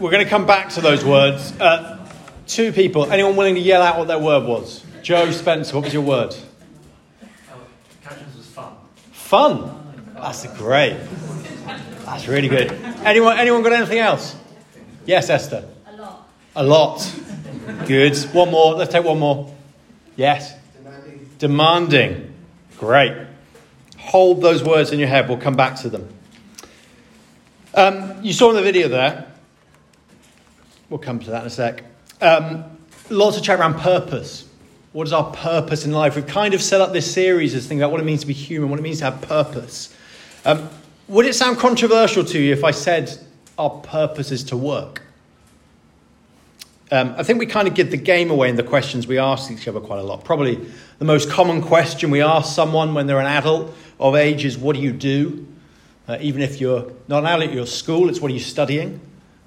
we're going to come back to those words. Uh, two people. Anyone willing to yell out what their word was? Joe Spencer, what was your word? Captions was fun. Fun. That's great. That's really good. Anyone? Anyone got anything else? Yes, Esther. A lot. A lot. Good. One more. Let's take one more. Yes. Demanding. Demanding. Great. Hold those words in your head. We'll come back to them. Um, you saw in the video there. We'll come to that in a sec. Um, lots of chat around purpose. What is our purpose in life? We've kind of set up this series as thinking about what it means to be human, what it means to have purpose. Um, would it sound controversial to you if I said our purpose is to work? Um, I think we kind of give the game away in the questions we ask each other quite a lot. Probably the most common question we ask someone when they're an adult of age is, What do you do? Uh, even if you're not an adult, you're at school, it's what are you studying?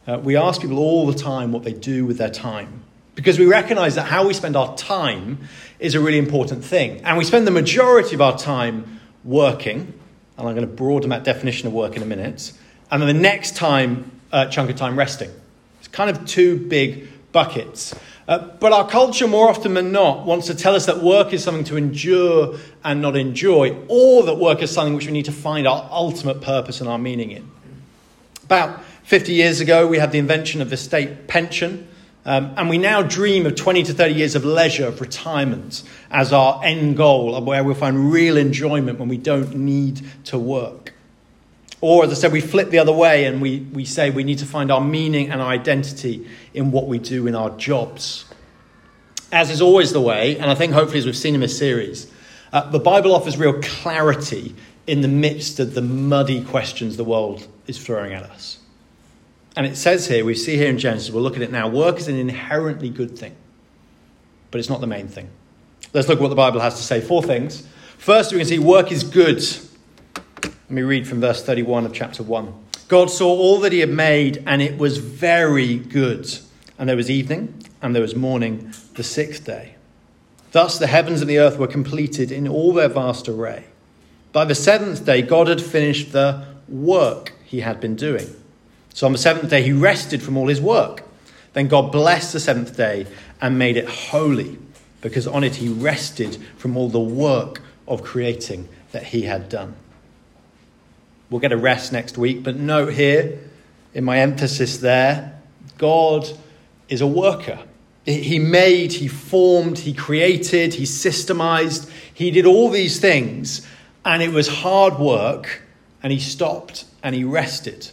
Uh, we ask people all the time what they do with their time because we recognize that how we spend our time is a really important thing. And we spend the majority of our time working, and I'm going to broaden that definition of work in a minute, and then the next time, uh, chunk of time resting. It's kind of two big buckets. Uh, but our culture, more often than not, wants to tell us that work is something to endure and not enjoy, or that work is something which we need to find our ultimate purpose and our meaning in. About 50 years ago, we had the invention of the state pension. Um, and we now dream of 20 to 30 years of leisure, of retirement, as our end goal, where we'll find real enjoyment when we don't need to work. Or, as I said, we flip the other way and we, we say we need to find our meaning and our identity in what we do in our jobs. As is always the way, and I think hopefully as we've seen in this series, uh, the Bible offers real clarity in the midst of the muddy questions the world is throwing at us. And it says here, we see here in Genesis, we'll look at it now work is an inherently good thing, but it's not the main thing. Let's look at what the Bible has to say. Four things. First, we can see work is good. Let me read from verse 31 of chapter 1. God saw all that he had made, and it was very good. And there was evening, and there was morning, the sixth day. Thus the heavens and the earth were completed in all their vast array. By the seventh day, God had finished the work he had been doing. So on the seventh day, he rested from all his work. Then God blessed the seventh day and made it holy, because on it he rested from all the work of creating that he had done. We'll get a rest next week, but note here, in my emphasis there, God is a worker. He made, he formed, he created, he systemized, he did all these things, and it was hard work, and he stopped and he rested.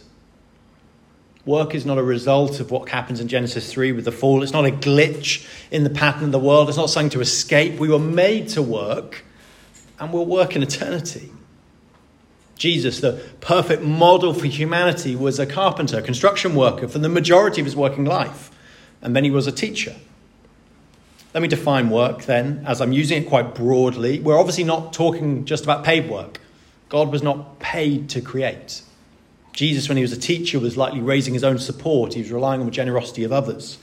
Work is not a result of what happens in Genesis 3 with the fall. It's not a glitch in the pattern of the world. It's not something to escape. We were made to work, and we'll work in eternity. Jesus, the perfect model for humanity, was a carpenter, construction worker for the majority of his working life, and then he was a teacher. Let me define work then, as I'm using it quite broadly. We're obviously not talking just about paid work. God was not paid to create. Jesus, when he was a teacher, was likely raising his own support. He was relying on the generosity of others.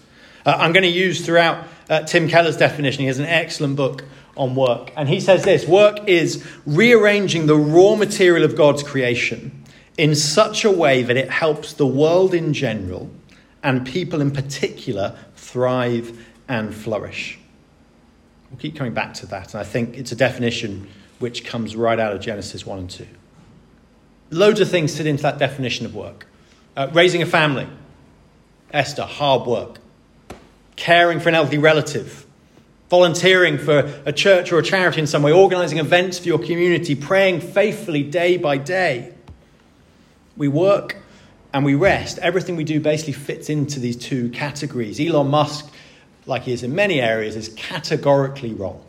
Uh, I'm going to use throughout uh, Tim Keller's definition. He has an excellent book on work. And he says this work is rearranging the raw material of God's creation in such a way that it helps the world in general and people in particular thrive and flourish. We'll keep coming back to that. And I think it's a definition which comes right out of Genesis 1 and 2. Loads of things fit into that definition of work. Uh, raising a family, Esther, hard work. Caring for an elderly relative, volunteering for a church or a charity in some way, organizing events for your community, praying faithfully day by day. We work and we rest. Everything we do basically fits into these two categories. Elon Musk, like he is in many areas, is categorically wrong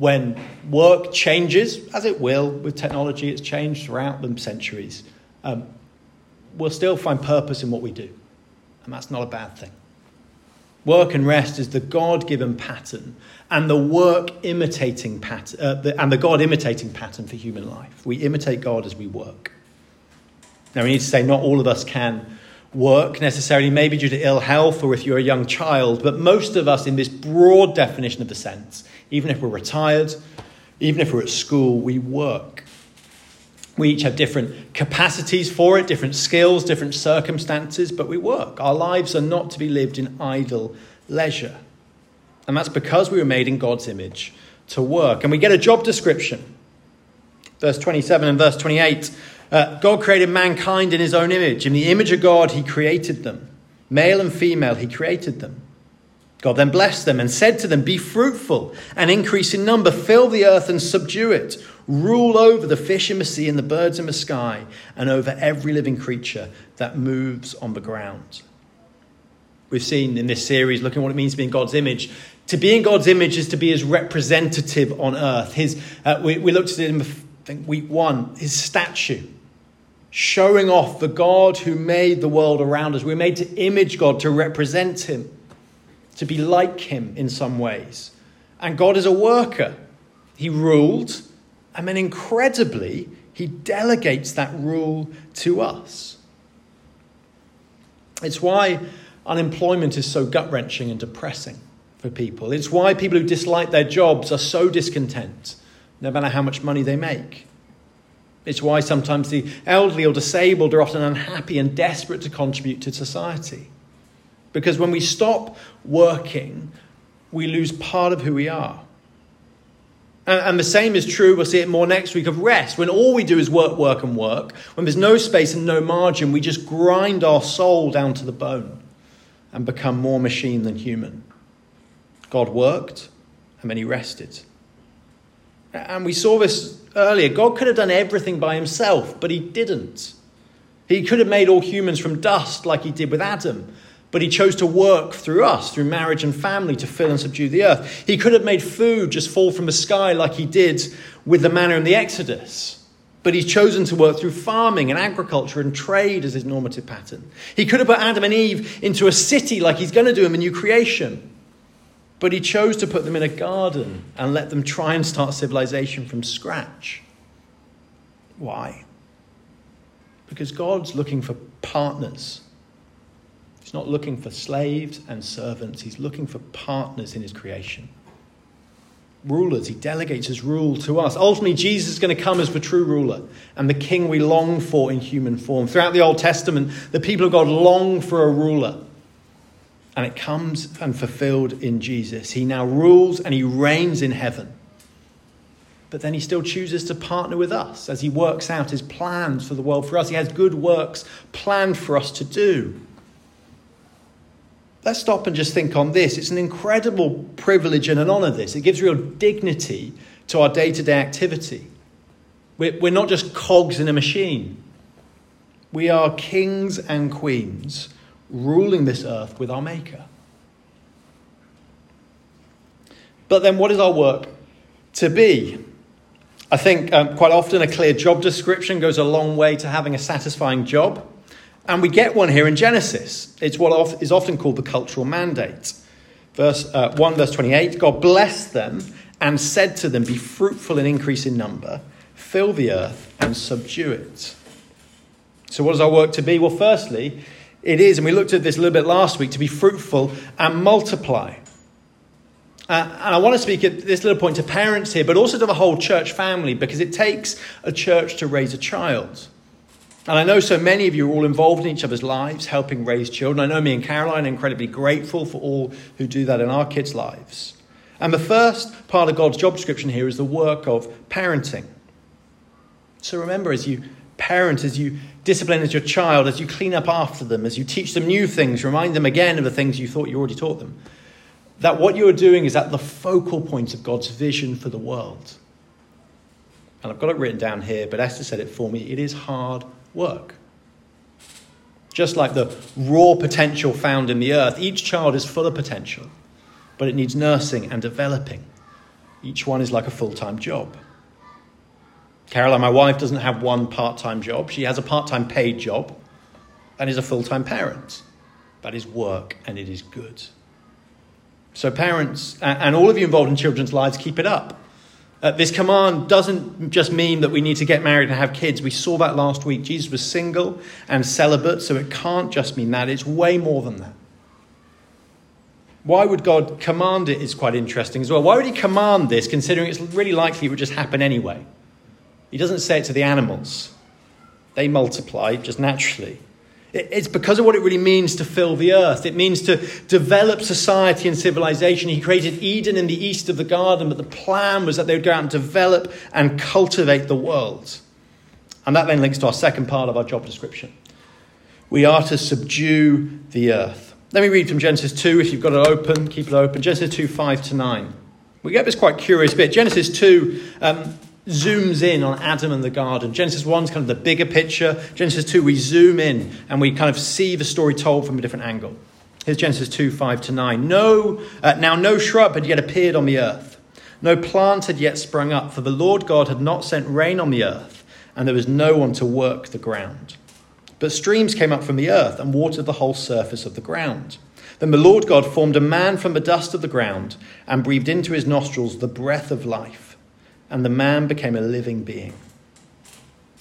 when work changes, as it will with technology, it's changed throughout the centuries, um, we'll still find purpose in what we do. And that's not a bad thing. Work and rest is the God given pattern and the work imitating pattern, uh, the, and the God imitating pattern for human life. We imitate God as we work. Now, we need to say not all of us can work necessarily, maybe due to ill health or if you're a young child, but most of us, in this broad definition of the sense, even if we're retired, even if we're at school, we work. We each have different capacities for it, different skills, different circumstances, but we work. Our lives are not to be lived in idle leisure. And that's because we were made in God's image to work. And we get a job description. Verse 27 and verse 28 uh, God created mankind in his own image. In the image of God, he created them. Male and female, he created them. God then blessed them and said to them, Be fruitful and increase in number, fill the earth and subdue it, rule over the fish in the sea and the birds in the sky, and over every living creature that moves on the ground. We've seen in this series, looking at what it means to be in God's image. To be in God's image is to be his representative on earth. His, uh, we, we looked at it in I think, week one, his statue showing off the God who made the world around us. We're made to image God, to represent Him, to be like Him in some ways. And God is a worker. He ruled, and then incredibly, He delegates that rule to us. It's why unemployment is so gut wrenching and depressing for people. It's why people who dislike their jobs are so discontent, no matter how much money they make. It's why sometimes the elderly or disabled are often unhappy and desperate to contribute to society. Because when we stop working, we lose part of who we are. And, the same is true, we'll see it more next week, of rest. When all we do is work, work, and work, when there's no space and no margin, we just grind our soul down to the bone and become more machine than human. God worked and then he rested. And we saw this earlier. God could have done everything by himself, but he didn't. He could have made all humans from dust like he did with Adam, but he chose to work through us, through marriage and family, to fill and subdue the earth. He could have made food just fall from the sky like he did with the manna in the Exodus, but he's chosen to work through farming and agriculture and trade as his normative pattern. He could have put Adam and Eve into a city like he's going to do in the new creation. But he chose to put them in a garden and let them try and start civilization from scratch. Why? Because God's looking for partners. He's not looking for slaves and servants, He's looking for partners in His creation. Rulers, He delegates His rule to us. Ultimately, Jesus is going to come as the true ruler and the king we long for in human form. Throughout the Old Testament, the people of God long for a ruler and it comes and fulfilled in Jesus. He now rules and he reigns in heaven. But then he still chooses to partner with us as he works out his plans for the world for us. He has good works planned for us to do. Let's stop and just think on this. It's an incredible privilege and an honor, this. It gives real dignity to our day to day activity. We're not just cogs in a machine, we are kings and queens ruling this earth with our Maker. But then, what is our work to be? I think um, quite often a clear job description goes a long way to having a satisfying job. And we get one here in Genesis. It's what is often called the cultural mandate. Verse uh, 1, verse 28 God blessed them and said to them, Be fruitful and increase in number, fill the earth and subdue it. So, what is our work to be? Well, firstly, it is, and we looked at this a little bit last week, to be fruitful and multiply. Uh, and I want to speak at this little point to parents here, but also to the whole church family, because it takes a church to raise a child. And I know so many of you are all involved in each other's lives, helping raise children. I know me and Caroline are incredibly grateful for all who do that in our kids' lives. And the first part of God's job description here is the work of parenting. So remember, as you parent, as you discipline as your child, as you clean up after them, as you teach them new things, remind them again of the things you thought you already taught them, that what you are doing is at the focal point of God's vision for the world. And I've got it written down here, but Esther said it for me. It is hard work. Just like the raw potential found in the earth, each child is full of potential, but it needs nursing and developing. Each one is like a full time job. Caroline, my wife, doesn't have one part time job. She has a part time paid job and is a full time parent. That is work and it is good. So, parents and all of you involved in children's lives, keep it up. Uh, this command doesn't just mean that we need to get married and have kids. We saw that last week. Jesus was single and celibate, so it can't just mean that. It's way more than that. Why would God command it is quite interesting as well. Why would He command this, considering it's really likely it would just happen anyway? He doesn't say it to the animals, they multiply just naturally. It's because of what it really means to fill the earth. It means to develop society and civilization. He created Eden in the east of the garden, but the plan was that they would go out and develop and cultivate the world. And that then links to our second part of our job description. We are to subdue the earth. Let me read from Genesis 2. If you've got it open, keep it open. Genesis 2, 5 to 9. We get this quite curious bit. Genesis 2 um, zooms in on Adam and the garden. Genesis 1 is kind of the bigger picture. Genesis 2, we zoom in and we kind of see the story told from a different angle. Here's Genesis 2, 5 to 9. No, uh, now no shrub had yet appeared on the earth. No plant had yet sprung up, for the Lord God had not sent rain on the earth, and there was no one to work the ground. But streams came up from the earth and watered the whole surface of the ground. Then the Lord God formed a man from the dust of the ground and breathed into his nostrils the breath of life, and the man became a living being.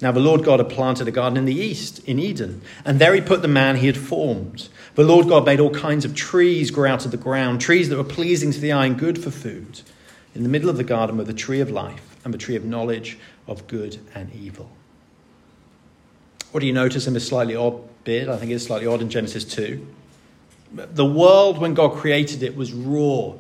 Now the Lord God had planted a garden in the east, in Eden, and there he put the man he had formed. The Lord God made all kinds of trees grow out of the ground, trees that were pleasing to the eye and good for food. In the middle of the garden were the tree of life and the tree of knowledge of good and evil. What do you notice in this slightly odd bit? I think it's slightly odd in Genesis 2. The world, when God created it, was raw.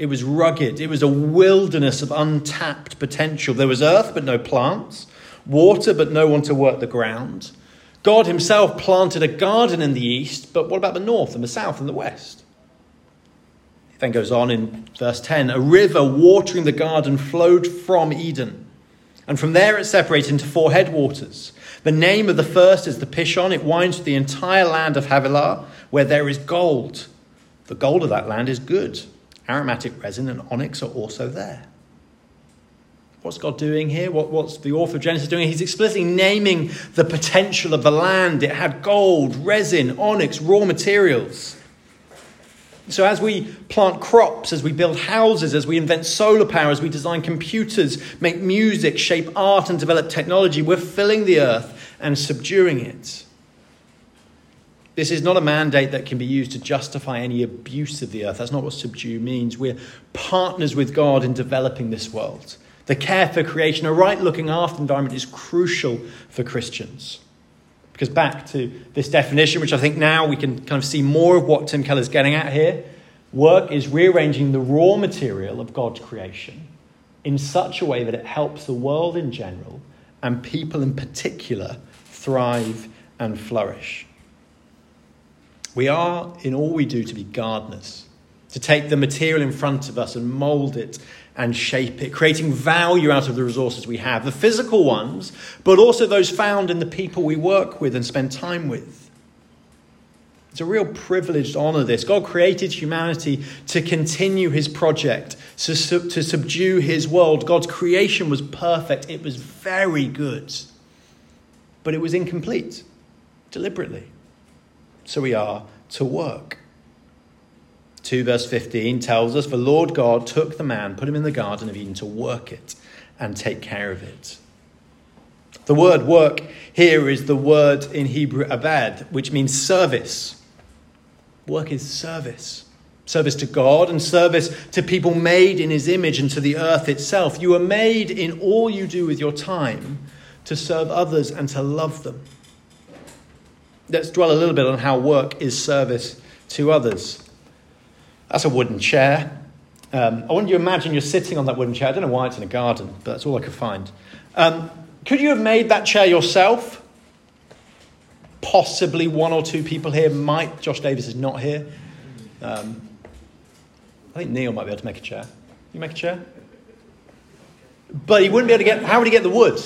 It was rugged. It was a wilderness of untapped potential. There was earth, but no plants, water, but no one to work the ground. God Himself planted a garden in the east, but what about the north and the south and the west? It then goes on in verse 10 A river watering the garden flowed from Eden. And from there it separated into four headwaters. The name of the first is the Pishon. It winds through the entire land of Havilah, where there is gold. The gold of that land is good. Aromatic resin and onyx are also there. What's God doing here? What, what's the author of Genesis doing? He's explicitly naming the potential of the land. It had gold, resin, onyx, raw materials. So, as we plant crops, as we build houses, as we invent solar power, as we design computers, make music, shape art, and develop technology, we're filling the earth and subduing it. This is not a mandate that can be used to justify any abuse of the earth. That's not what subdue means. We're partners with God in developing this world. The care for creation, a right looking after environment, is crucial for Christians. Because back to this definition, which I think now we can kind of see more of what Tim Keller's getting at here work is rearranging the raw material of God's creation in such a way that it helps the world in general and people in particular thrive and flourish. We are, in all we do, to be gardeners, to take the material in front of us and mold it and shape it, creating value out of the resources we have, the physical ones, but also those found in the people we work with and spend time with. It's a real privileged honor, this. God created humanity to continue his project, to, sub- to subdue his world. God's creation was perfect, it was very good, but it was incomplete, deliberately. So we are to work. 2 verse 15 tells us the Lord God took the man, put him in the Garden of Eden to work it and take care of it. The word work here is the word in Hebrew abad, which means service. Work is service. Service to God and service to people made in his image and to the earth itself. You are made in all you do with your time to serve others and to love them. Let's dwell a little bit on how work is service to others. That's a wooden chair. Um, I want you to imagine you're sitting on that wooden chair. I don't know why it's in a garden, but that's all I could find. Um, could you have made that chair yourself? Possibly one or two people here might. Josh Davis is not here. Um, I think Neil might be able to make a chair. You make a chair? But he wouldn't be able to get. How would he get the wood?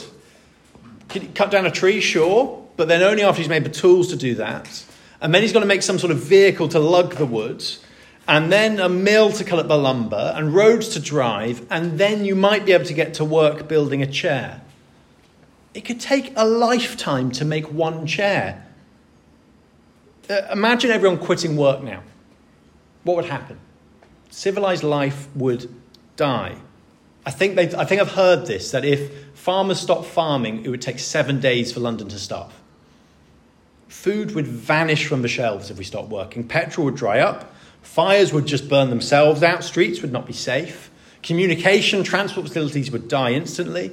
Could he cut down a tree? Sure, but then only after he's made the tools to do that. And then he's going to make some sort of vehicle to lug the wood and then a mill to cut up the lumber, and roads to drive, and then you might be able to get to work building a chair. It could take a lifetime to make one chair. Uh, imagine everyone quitting work now. What would happen? Civilized life would die. I think, I think I've heard this that if farmers stopped farming, it would take seven days for London to starve. Food would vanish from the shelves if we stopped working. Petrol would dry up. Fires would just burn themselves out, streets would not be safe, communication, transport facilities would die instantly,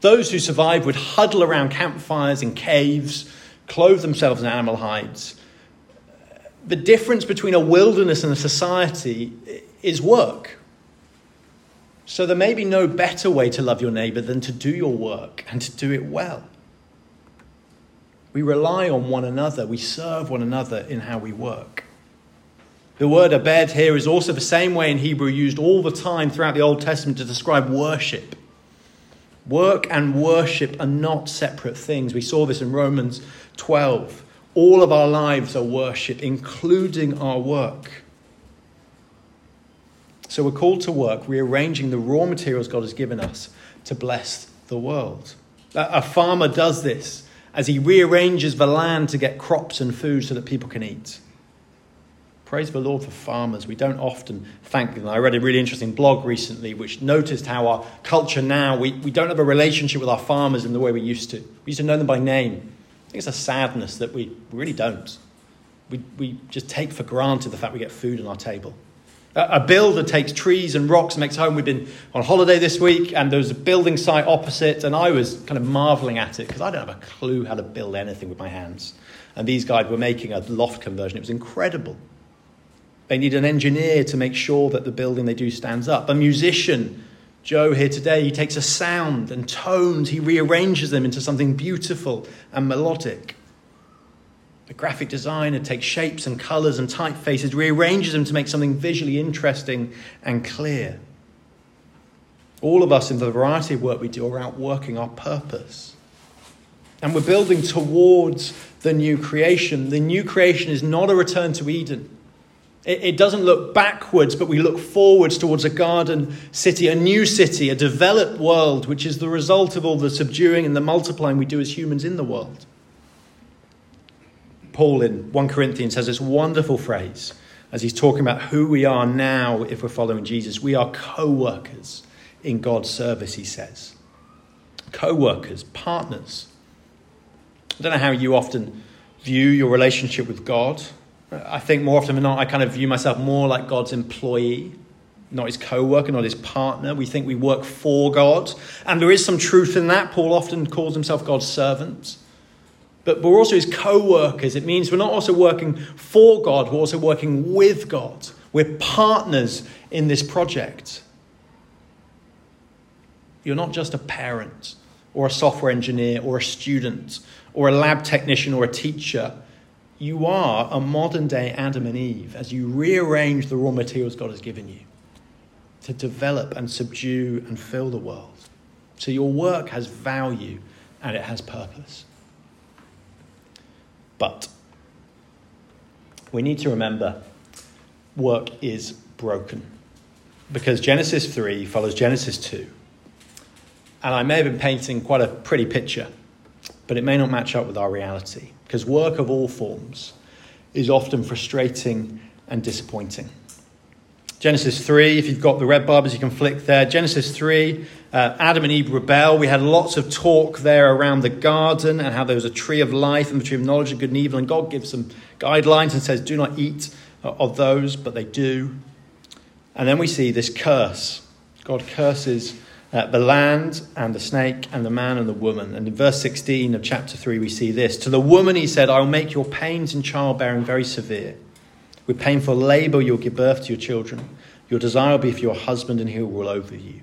Those who survived would huddle around campfires in caves, clothe themselves in animal hides. The difference between a wilderness and a society is work. So there may be no better way to love your neighbor than to do your work and to do it well. We rely on one another, we serve one another in how we work. The word abad here is also the same way in Hebrew used all the time throughout the Old Testament to describe worship. Work and worship are not separate things. We saw this in Romans 12. All of our lives are worship, including our work. So we're called to work rearranging the raw materials God has given us to bless the world. A farmer does this as he rearranges the land to get crops and food so that people can eat. Praise the Lord for farmers. We don't often thank them. I read a really interesting blog recently which noticed how our culture now, we, we don't have a relationship with our farmers in the way we used to. We used to know them by name. I think it's a sadness that we really don't. We, we just take for granted the fact we get food on our table. A builder takes trees and rocks and makes home. We've been on holiday this week, and there was a building site opposite, and I was kind of marveling at it because I don't have a clue how to build anything with my hands. And these guys were making a loft conversion. It was incredible. They need an engineer to make sure that the building they do stands up. A musician, Joe here today, he takes a sound and tones, he rearranges them into something beautiful and melodic. The graphic designer takes shapes and colors and typefaces, rearranges them to make something visually interesting and clear. All of us, in the variety of work we do, are out working our purpose. And we're building towards the new creation. The new creation is not a return to Eden. It, it doesn't look backwards, but we look forwards towards a garden city, a new city, a developed world, which is the result of all the subduing and the multiplying we do as humans in the world. Paul in 1 Corinthians has this wonderful phrase as he's talking about who we are now if we're following Jesus. We are co workers in God's service, he says. Co workers, partners. I don't know how you often view your relationship with God. I think more often than not, I kind of view myself more like God's employee, not his co worker, not his partner. We think we work for God. And there is some truth in that. Paul often calls himself God's servant but we're also his co workers. It means we're not also working for God, we're also working with God. We're partners in this project. You're not just a parent or a software engineer or a student or a lab technician or a teacher. You are a modern day Adam and Eve as you rearrange the raw materials God has given you to develop and subdue and fill the world. So your work has value and it has purpose. But we need to remember work is broken because Genesis 3 follows Genesis 2. And I may have been painting quite a pretty picture, but it may not match up with our reality because work of all forms is often frustrating and disappointing. Genesis 3, if you've got the red barbers, you can flick there. Genesis 3, uh, Adam and Eve rebel. We had lots of talk there around the garden and how there was a tree of life and the tree of knowledge of good and evil. And God gives some guidelines and says, do not eat of those, but they do. And then we see this curse. God curses uh, the land and the snake and the man and the woman. And in verse 16 of chapter 3, we see this To the woman, he said, I will make your pains in childbearing very severe. With painful labor, you'll give birth to your children. Your desire will be for your husband, and he will rule over you.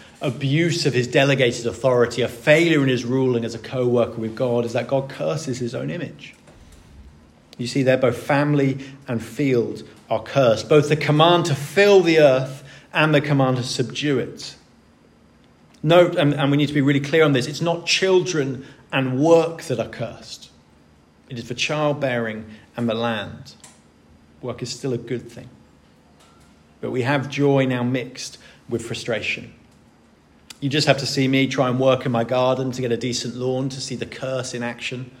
abuse of his delegated authority, a failure in his ruling as a co worker with God, is that God curses his own image. You see, there both family and field are cursed, both the command to fill the earth and the command to subdue it. Note, and, and we need to be really clear on this it's not children and work that are cursed, it is for childbearing and the land work is still a good thing. But we have joy now mixed with frustration. You just have to see me try and work in my garden to get a decent lawn to see the curse in action.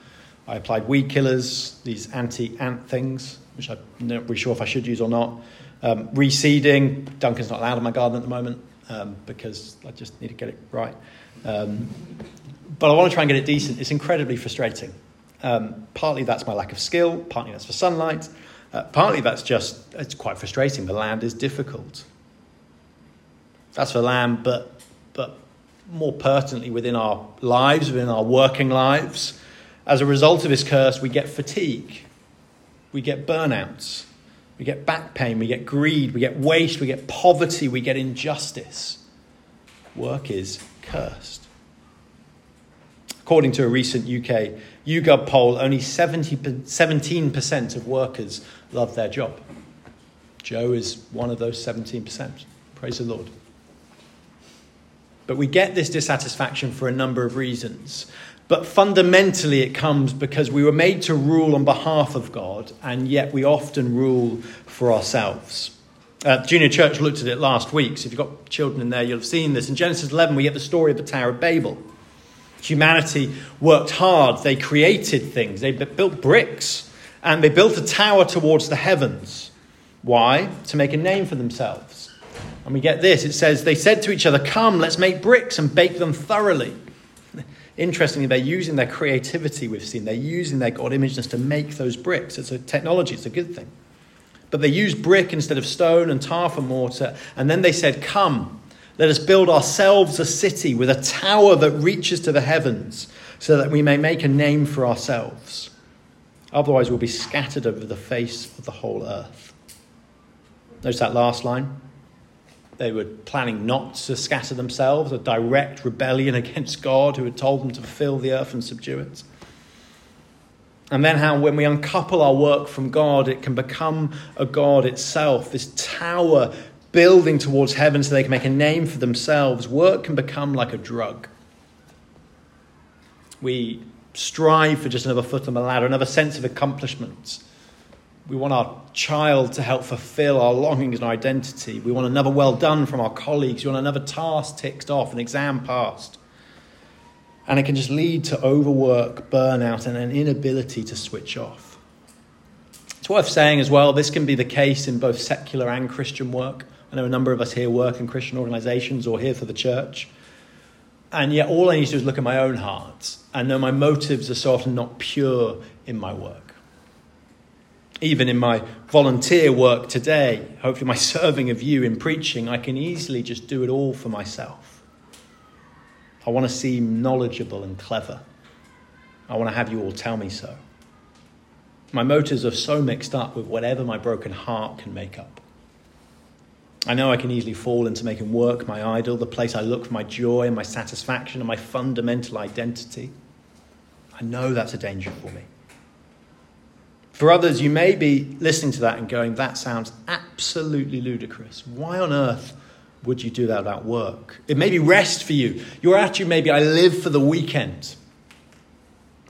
I applied weed killers, these anti ant things, which I'm not really sure if I should use or not. Um, reseeding, Duncan's not allowed in my garden at the moment um, because I just need to get it right. Um, but I want to try and get it decent. It's incredibly frustrating. Um, partly that's my lack of skill, partly that's for sunlight, uh, partly that's just, it's quite frustrating. The land is difficult. That's for land, but, but more pertinently within our lives, within our working lives. As a result of this curse, we get fatigue, we get burnouts, we get back pain, we get greed, we get waste, we get poverty, we get injustice. Work is cursed. According to a recent UK YouGov poll, only 70, 17% of workers love their job. Joe is one of those 17%. Praise the Lord. But we get this dissatisfaction for a number of reasons. But fundamentally, it comes because we were made to rule on behalf of God, and yet we often rule for ourselves. Uh, Junior Church looked at it last week, so if you've got children in there, you'll have seen this. In Genesis 11, we get the story of the Tower of Babel. Humanity worked hard, they created things, they built bricks, and they built a tower towards the heavens. Why? To make a name for themselves. And we get this it says, They said to each other, Come, let's make bricks and bake them thoroughly. Interestingly, they're using their creativity, we've seen. They're using their God imageness to make those bricks. It's a technology, it's a good thing. But they used brick instead of stone and tar for mortar. And then they said, Come, let us build ourselves a city with a tower that reaches to the heavens, so that we may make a name for ourselves. Otherwise, we'll be scattered over the face of the whole earth. Notice that last line. They were planning not to scatter themselves, a direct rebellion against God who had told them to fill the earth and subdue it. And then, how when we uncouple our work from God, it can become a God itself, this tower building towards heaven so they can make a name for themselves. Work can become like a drug. We strive for just another foot on the ladder, another sense of accomplishment. We want our child to help fulfill our longings and our identity. We want another well done from our colleagues. We want another task ticked off, an exam passed. And it can just lead to overwork, burnout, and an inability to switch off. It's worth saying as well, this can be the case in both secular and Christian work. I know a number of us here work in Christian organizations or here for the church. And yet, all I need to do is look at my own heart and know my motives are so often not pure in my work. Even in my volunteer work today, hopefully, my serving of you in preaching, I can easily just do it all for myself. I want to seem knowledgeable and clever. I want to have you all tell me so. My motives are so mixed up with whatever my broken heart can make up. I know I can easily fall into making work my idol, the place I look for my joy and my satisfaction and my fundamental identity. I know that's a danger for me. For others, you may be listening to that and going, that sounds absolutely ludicrous. Why on earth would you do that at work? It may be rest for you. Your attitude may be, I live for the weekend.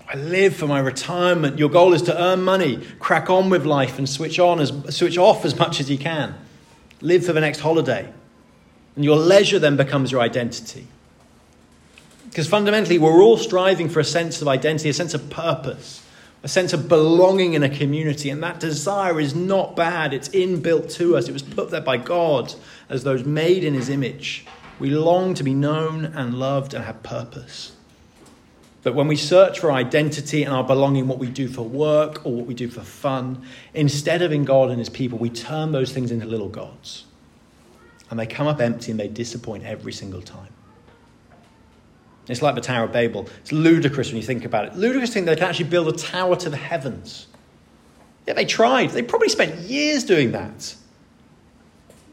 I live for my retirement. Your goal is to earn money, crack on with life, and switch on as switch off as much as you can. Live for the next holiday. And your leisure then becomes your identity. Because fundamentally, we're all striving for a sense of identity, a sense of purpose, a sense of belonging in a community. And that desire is not bad, it's inbuilt to us. It was put there by God as those made in his image. We long to be known and loved and have purpose. But when we search for identity and our belonging, what we do for work or what we do for fun, instead of in God and His people, we turn those things into little gods. And they come up empty and they disappoint every single time. It's like the Tower of Babel. It's ludicrous when you think about it. Ludicrous thing they can actually build a tower to the heavens. Yeah, they tried. They probably spent years doing that.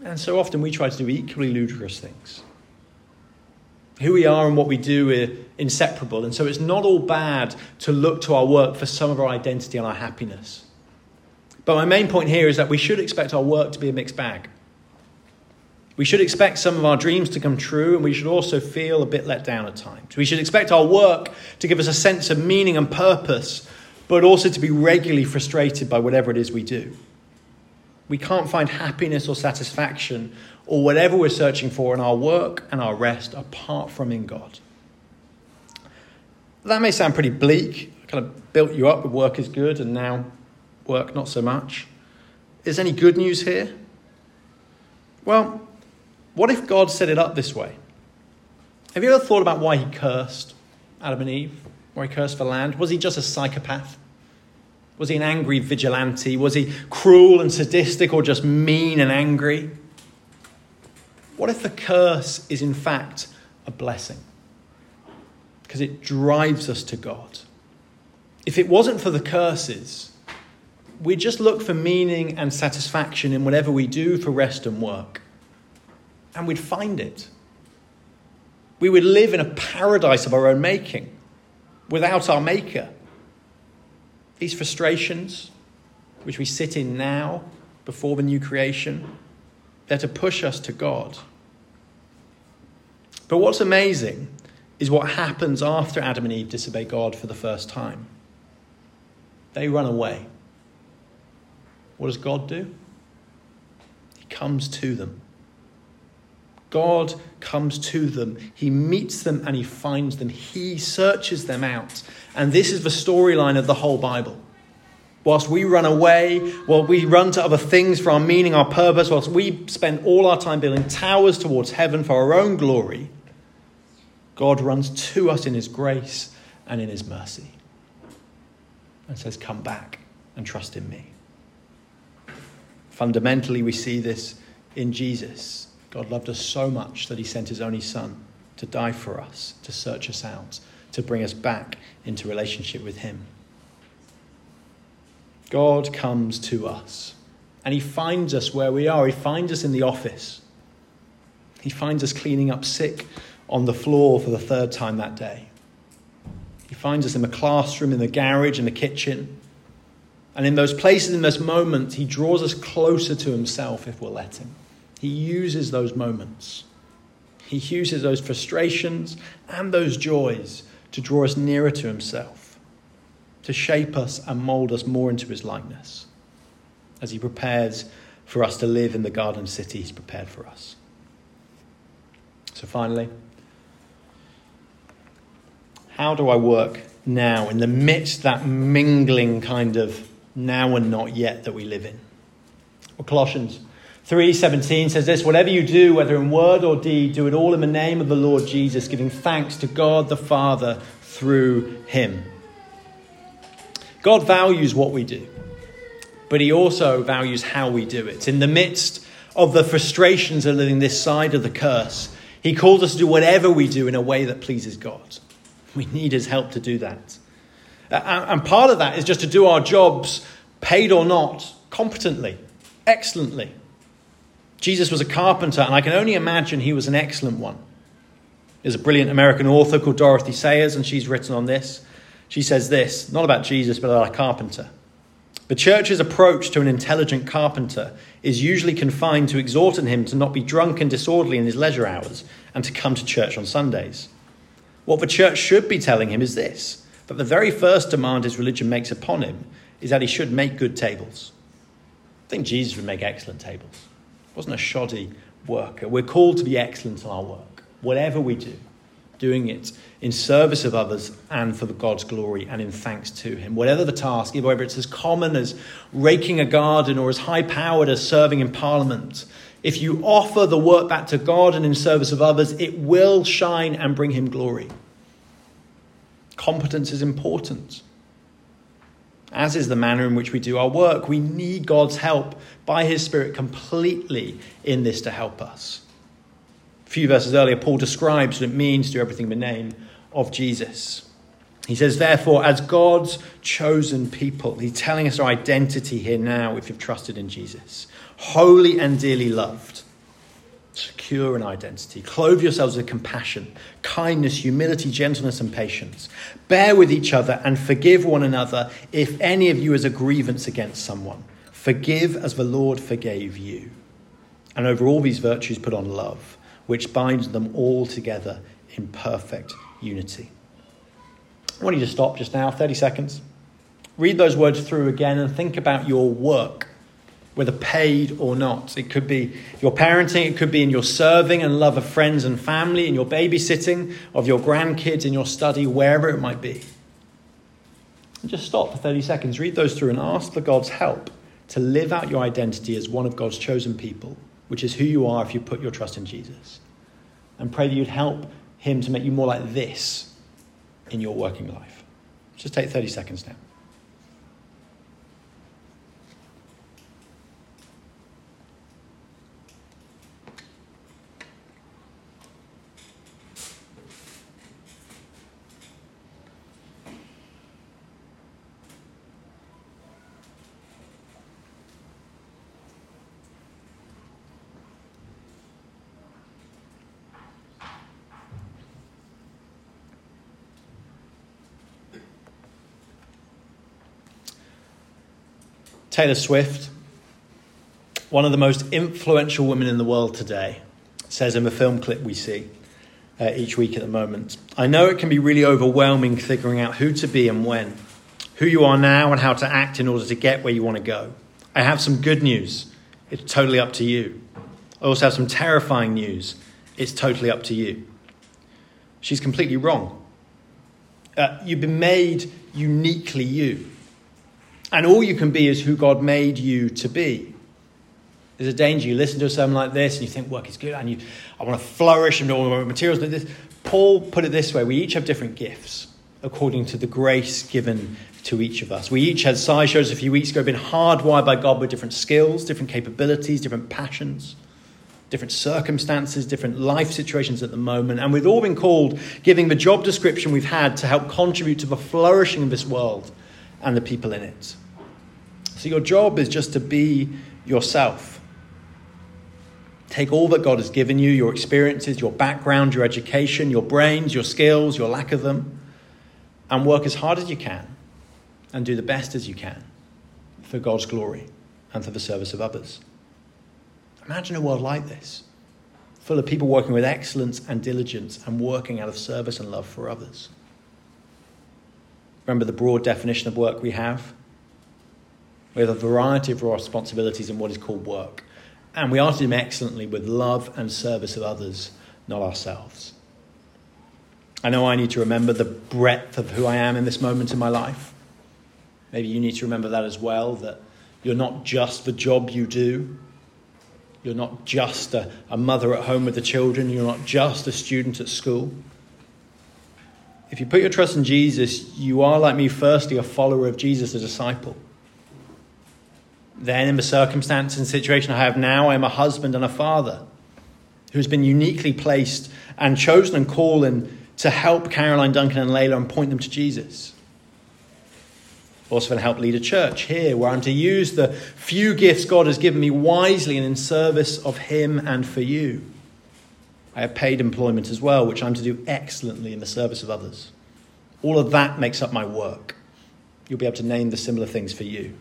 And so often we try to do equally ludicrous things. Who we are and what we do are inseparable. And so it's not all bad to look to our work for some of our identity and our happiness. But my main point here is that we should expect our work to be a mixed bag. We should expect some of our dreams to come true, and we should also feel a bit let down at times. We should expect our work to give us a sense of meaning and purpose, but also to be regularly frustrated by whatever it is we do. We can't find happiness or satisfaction or whatever we're searching for in our work and our rest apart from in God. That may sound pretty bleak. I kind of built you up with work is good and now work not so much. Is any good news here? Well, what if God set it up this way? Have you ever thought about why he cursed Adam and Eve? Why he cursed the land? Was he just a psychopath? Was he an angry vigilante? Was he cruel and sadistic or just mean and angry? What if the curse is in fact a blessing? Because it drives us to God. If it wasn't for the curses, we'd just look for meaning and satisfaction in whatever we do for rest and work. And we'd find it. We would live in a paradise of our own making without our Maker. These frustrations, which we sit in now before the new creation, they're to push us to God. But what's amazing is what happens after Adam and Eve disobey God for the first time. They run away. What does God do? He comes to them. God comes to them. He meets them and he finds them. He searches them out. And this is the storyline of the whole Bible. Whilst we run away, while we run to other things for our meaning, our purpose, whilst we spend all our time building towers towards heaven for our own glory, God runs to us in his grace and in his mercy and says, Come back and trust in me. Fundamentally, we see this in Jesus God loved us so much that he sent his only son to die for us, to search us out, to bring us back into relationship with him. God comes to us and he finds us where we are. He finds us in the office. He finds us cleaning up sick on the floor for the third time that day. He finds us in the classroom, in the garage, in the kitchen. And in those places, in those moments, he draws us closer to himself if we'll let him. He uses those moments. He uses those frustrations and those joys to draw us nearer to Himself, to shape us and mold us more into His likeness as He prepares for us to live in the garden city He's prepared for us. So, finally, how do I work now in the midst that mingling kind of now and not yet that we live in? Well, Colossians 3:17 says this, whatever you do, whether in word or deed, do it all in the name of the Lord Jesus, giving thanks to God the Father through him. God values what we do, but he also values how we do it. In the midst of the frustrations of living this side of the curse, he calls us to do whatever we do in a way that pleases God. We need his help to do that. And part of that is just to do our jobs, paid or not, competently, excellently. Jesus was a carpenter, and I can only imagine he was an excellent one. There's a brilliant American author called Dorothy Sayers, and she's written on this. She says this, not about Jesus, but about a carpenter. The church's approach to an intelligent carpenter is usually confined to exhorting him to not be drunk and disorderly in his leisure hours and to come to church on Sundays. What the church should be telling him is this that the very first demand his religion makes upon him is that he should make good tables. I think Jesus would make excellent tables wasn't a shoddy worker. We're called to be excellent in our work, whatever we do, doing it in service of others and for God's glory and in thanks to Him. Whatever the task, whether it's as common as raking a garden or as high powered as serving in Parliament, if you offer the work back to God and in service of others, it will shine and bring Him glory. Competence is important as is the manner in which we do our work. We need God's help by His Spirit completely in this to help us. A few verses earlier, Paul describes what it means to do everything in the name of Jesus. He says, therefore, as God's chosen people, he's telling us our identity here now if you've trusted in Jesus. Holy and dearly loved secure in identity. Clothe yourselves with compassion, kindness, humility, gentleness, and patience. Bear with each other and forgive one another if any of you has a grievance against someone. Forgive as the Lord forgave you. And over all these virtues, put on love, which binds them all together in perfect unity. I want you to stop just now, 30 seconds. Read those words through again and think about your work whether paid or not. It could be your parenting, it could be in your serving and love of friends and family, in your babysitting of your grandkids, in your study, wherever it might be. And just stop for 30 seconds, read those through, and ask for God's help to live out your identity as one of God's chosen people, which is who you are if you put your trust in Jesus. And pray that you'd help Him to make you more like this in your working life. Just take 30 seconds now. Taylor Swift, one of the most influential women in the world today, says in the film clip we see uh, each week at the moment I know it can be really overwhelming figuring out who to be and when, who you are now, and how to act in order to get where you want to go. I have some good news. It's totally up to you. I also have some terrifying news. It's totally up to you. She's completely wrong. Uh, you've been made uniquely you. And all you can be is who God made you to be. There's a danger. You listen to a sermon like this and you think work is good and you, I want to flourish and all the materials. This. Paul put it this way we each have different gifts according to the grace given to each of us. We each had side shows a few weeks ago, been hardwired by God with different skills, different capabilities, different passions, different circumstances, different life situations at the moment. And we've all been called, giving the job description we've had to help contribute to the flourishing of this world and the people in it. So your job is just to be yourself. Take all that God has given you your experiences, your background, your education, your brains, your skills, your lack of them and work as hard as you can and do the best as you can for God's glory and for the service of others. Imagine a world like this, full of people working with excellence and diligence and working out of service and love for others. Remember the broad definition of work we have? We have a variety of responsibilities in what is called work. And we are to do them excellently with love and service of others, not ourselves. I know I need to remember the breadth of who I am in this moment in my life. Maybe you need to remember that as well that you're not just the job you do. You're not just a, a mother at home with the children. You're not just a student at school. If you put your trust in Jesus, you are, like me, firstly, a follower of Jesus, a disciple. Then, in the circumstance and situation I have now, I am a husband and a father who's been uniquely placed and chosen and called in to help Caroline, Duncan, and Layla and point them to Jesus. Also, to help lead a church here where I'm to use the few gifts God has given me wisely and in service of Him and for you. I have paid employment as well, which I'm to do excellently in the service of others. All of that makes up my work. You'll be able to name the similar things for you.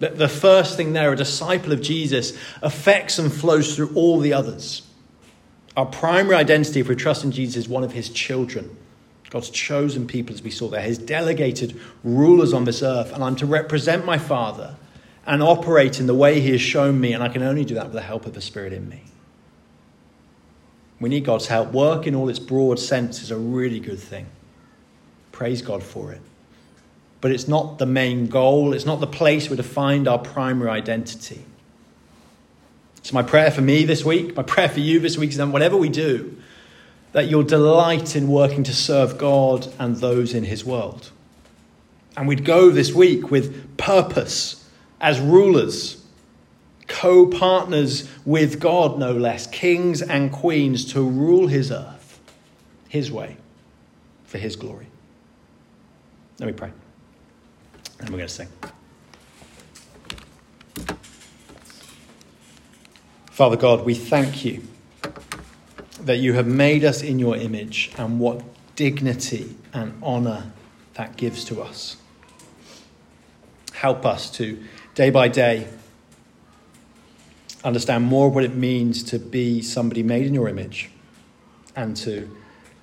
The first thing there, a disciple of Jesus, affects and flows through all the others. Our primary identity, if we trust in Jesus, is one of his children. God's chosen people, as we saw there, his delegated rulers on this earth. And I'm to represent my Father and operate in the way he has shown me. And I can only do that with the help of the Spirit in me. We need God's help. Work in all its broad sense is a really good thing. Praise God for it. But it's not the main goal, it's not the place where to find our primary identity. So, my prayer for me this week, my prayer for you this week is that whatever we do, that you'll delight in working to serve God and those in His world. And we'd go this week with purpose as rulers co partners with God, no less, kings and queens to rule his earth his way for his glory. Let me pray. And we're going to sing. Father God, we thank you that you have made us in your image and what dignity and honor that gives to us. Help us to, day by day, understand more what it means to be somebody made in your image and to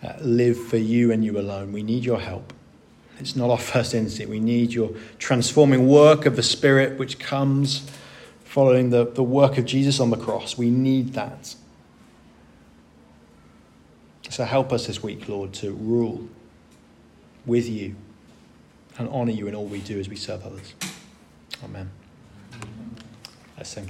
uh, live for you and you alone. We need your help. It's not our first instinct. We need your transforming work of the Spirit, which comes following the, the work of Jesus on the cross. We need that. So help us this week, Lord, to rule with you and honor you in all we do as we serve others. Amen. Let's sing.